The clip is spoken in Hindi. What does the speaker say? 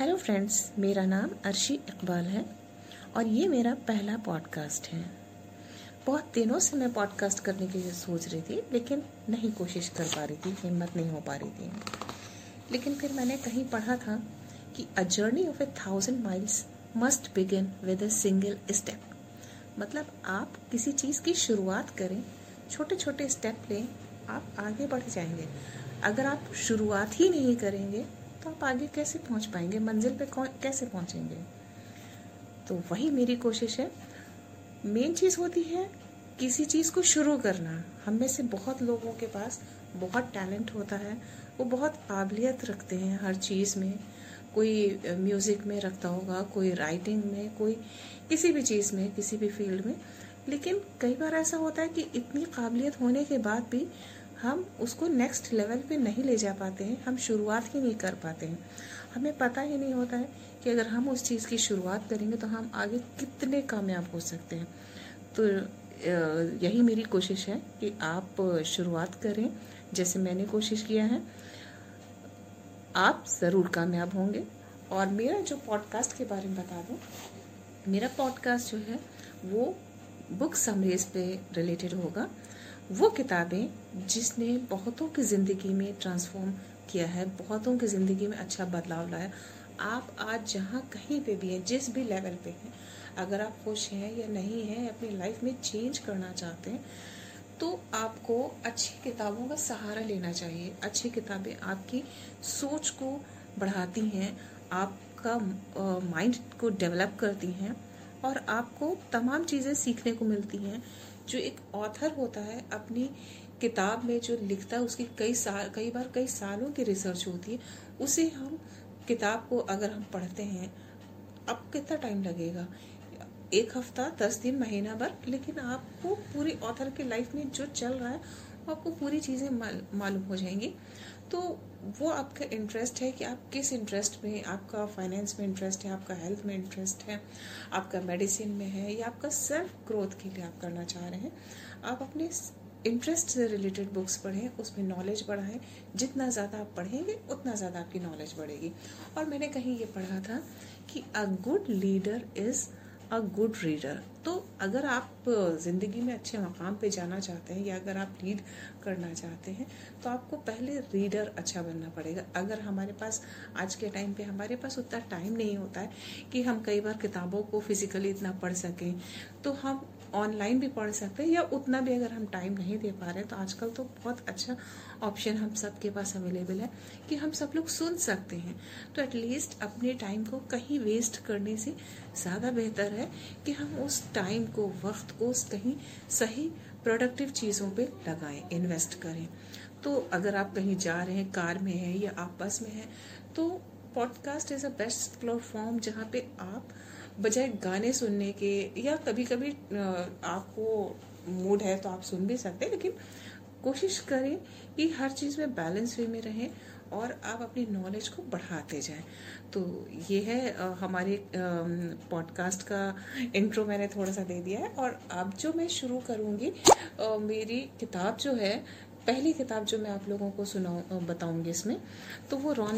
फ्रेंड्स, मेरा नाम अर्शी इकबाल है और ये मेरा पहला पॉडकास्ट है। बहुत दिनों से मैं पॉडकास्ट करने के लिए सोच रही थी, लेकिन नहीं कोशिश कर पा रही थी, हिम्मत नहीं हो पा रही थी। लेकिन फिर मैंने कहीं पढ़ा था कि a journey of a thousand miles must begin with a single step मतलब आप किसी चीज़ की शुरुआत करें छोटे छोटे स्टेप लें, आप आगे बढ़ जाएँगे। अगर आप शुरुआत ही नहीं करेंगे तो आप आगे कैसे पहुँच पाएँगे? मंजिल पे कैसे पहुँचेंगे? तो वही मेरी कोशिश है। मेन चीज़ होती है किसी चीज़ को शुरू करना। हम में से बहुत लोगों के पास बहुत टैलेंट होता है। वो बहुत काबिलियत रखते हैं हर चीज़ में। कोई म्यूज़िक में रखता होगा, कोई राइटिंग में, कोई किसी भी चीज़ में, किसी भी फ़ील्ड में। लेकिन कई बार ऐसा होता है कि इतनी काबिलियत होने के बाद भी हम उसको नेक्स्ट लेवल पे नहीं ले जा पाते हैं, हम शुरुआत ही नहीं कर पाते हैं। हमें पता ही नहीं होता है कि अगर हम उस चीज़ की शुरुआत करेंगे तो हम आगे कितने कामयाब हो सकते हैं। तो यही मेरी कोशिश है कि आप शुरुआत करें, जैसे मैंने कोशिश किया है। आप ज़रूर कामयाब होंगे। और मेरा जो पॉडकास्ट के बारे में बता दूँ, मेरा पॉडकास्ट जो है, वो बुक समरीज पे रिलेटेड होगा। वो किताबें जिसने बहुतों की ज़िंदगी में ट्रांसफॉर्म किया है, बहुतों की ज़िंदगी में अच्छा बदलाव लाया आप आज जहाँ कहीं पे भी हैं, जिस भी लेवल पे हैं, अगर आप खुश हैं या नहीं हैं, अपनी लाइफ में चेंज करना चाहते हैं तो आपको अच्छी किताबों का सहारा लेना चाहिए। अच्छी किताबें आपकी सोच को बढ़ाती हैं, आपका माइंड को डेवलप करती हैं और आपको तमाम चीज़ें सीखने को मिलती हैं। जो एक ऑथर होता है, अपनी किताब में जो लिखता है, उसकी कई साल कई बार कई सालों की रिसर्च होती है, उसे हम किताब को अगर हम पढ़ते हैं, अब कितना टाइम लगेगा? एक हफ़्ता, दस दिन, महीना भर, लेकिन आपको पूरी ऑथर की लाइफ में जो चल रहा है आपको पूरी चीज़ें मालूम हो जाएँगी। तो वो आपका इंटरेस्ट है कि आप किस इंटरेस्ट में, आपका फाइनेंस में इंटरेस्ट है, आपका हेल्थ में इंटरेस्ट है, आपका मेडिसिन में है, या आपका सेल्फ ग्रोथ के लिए आप करना चाह रहे हैं। आप अपने इंटरेस्ट से रिलेटेड बुक्स पढ़ें, उसमें नॉलेज बढ़ाएँ। जितना ज़्यादा आप पढ़ेंगे, उतना ज़्यादा आपकी नॉलेज बढ़ेगी। और मैंने कहीं ये पढ़ा था कि a good leader is a good reader तो अगर आप ज़िंदगी में अच्छे मकाम पे जाना चाहते हैं या अगर आप लीड करना चाहते हैं तो आपको पहले रीडर अच्छा बनना पड़ेगा। अगर हमारे पास, आज के टाइम पे हमारे पास उतना टाइम नहीं होता है कि हम कई बार किताबों को फिजिकली इतना पढ़ सकें तो हम ऑनलाइन भी पढ़ सकते हैं या उतना भी अगर हम टाइम नहीं दे पा रहे तो आजकल तो बहुत अच्छा ऑप्शन हम सबके पास अवेलेबल है कि हम सब लोग सुन सकते हैं। तो एटलीस्ट अपने टाइम को कहीं वेस्ट करने से ज़्यादा बेहतर है कि हम उस टाइम को, वक्त को कहीं सही प्रोडक्टिव चीज़ों पे लगाएँ इन्वेस्ट करें। तो अगर आप कहीं जा रहे हैं, कार में है या आप बस में हैं तो podcast is a best platform जहाँ पे आप बजाय गाने सुनने के, या कभी कभी आपको मूड है तो आप सुन भी सकते हैं, लेकिन कोशिश करें कि हर चीज़ में बैलेंस वे में रहें और आप अपनी नॉलेज को बढ़ाते जाएँ। तो ये है हमारे पॉडकास्ट का इंट्रो मैंने थोड़ा सा दे दिया है और अब जो मैं शुरू करूँगी मेरी किताब जो है, पहली किताब जो मैं आप लोगों को सुना बताऊँगी इसमें तो वो रॉन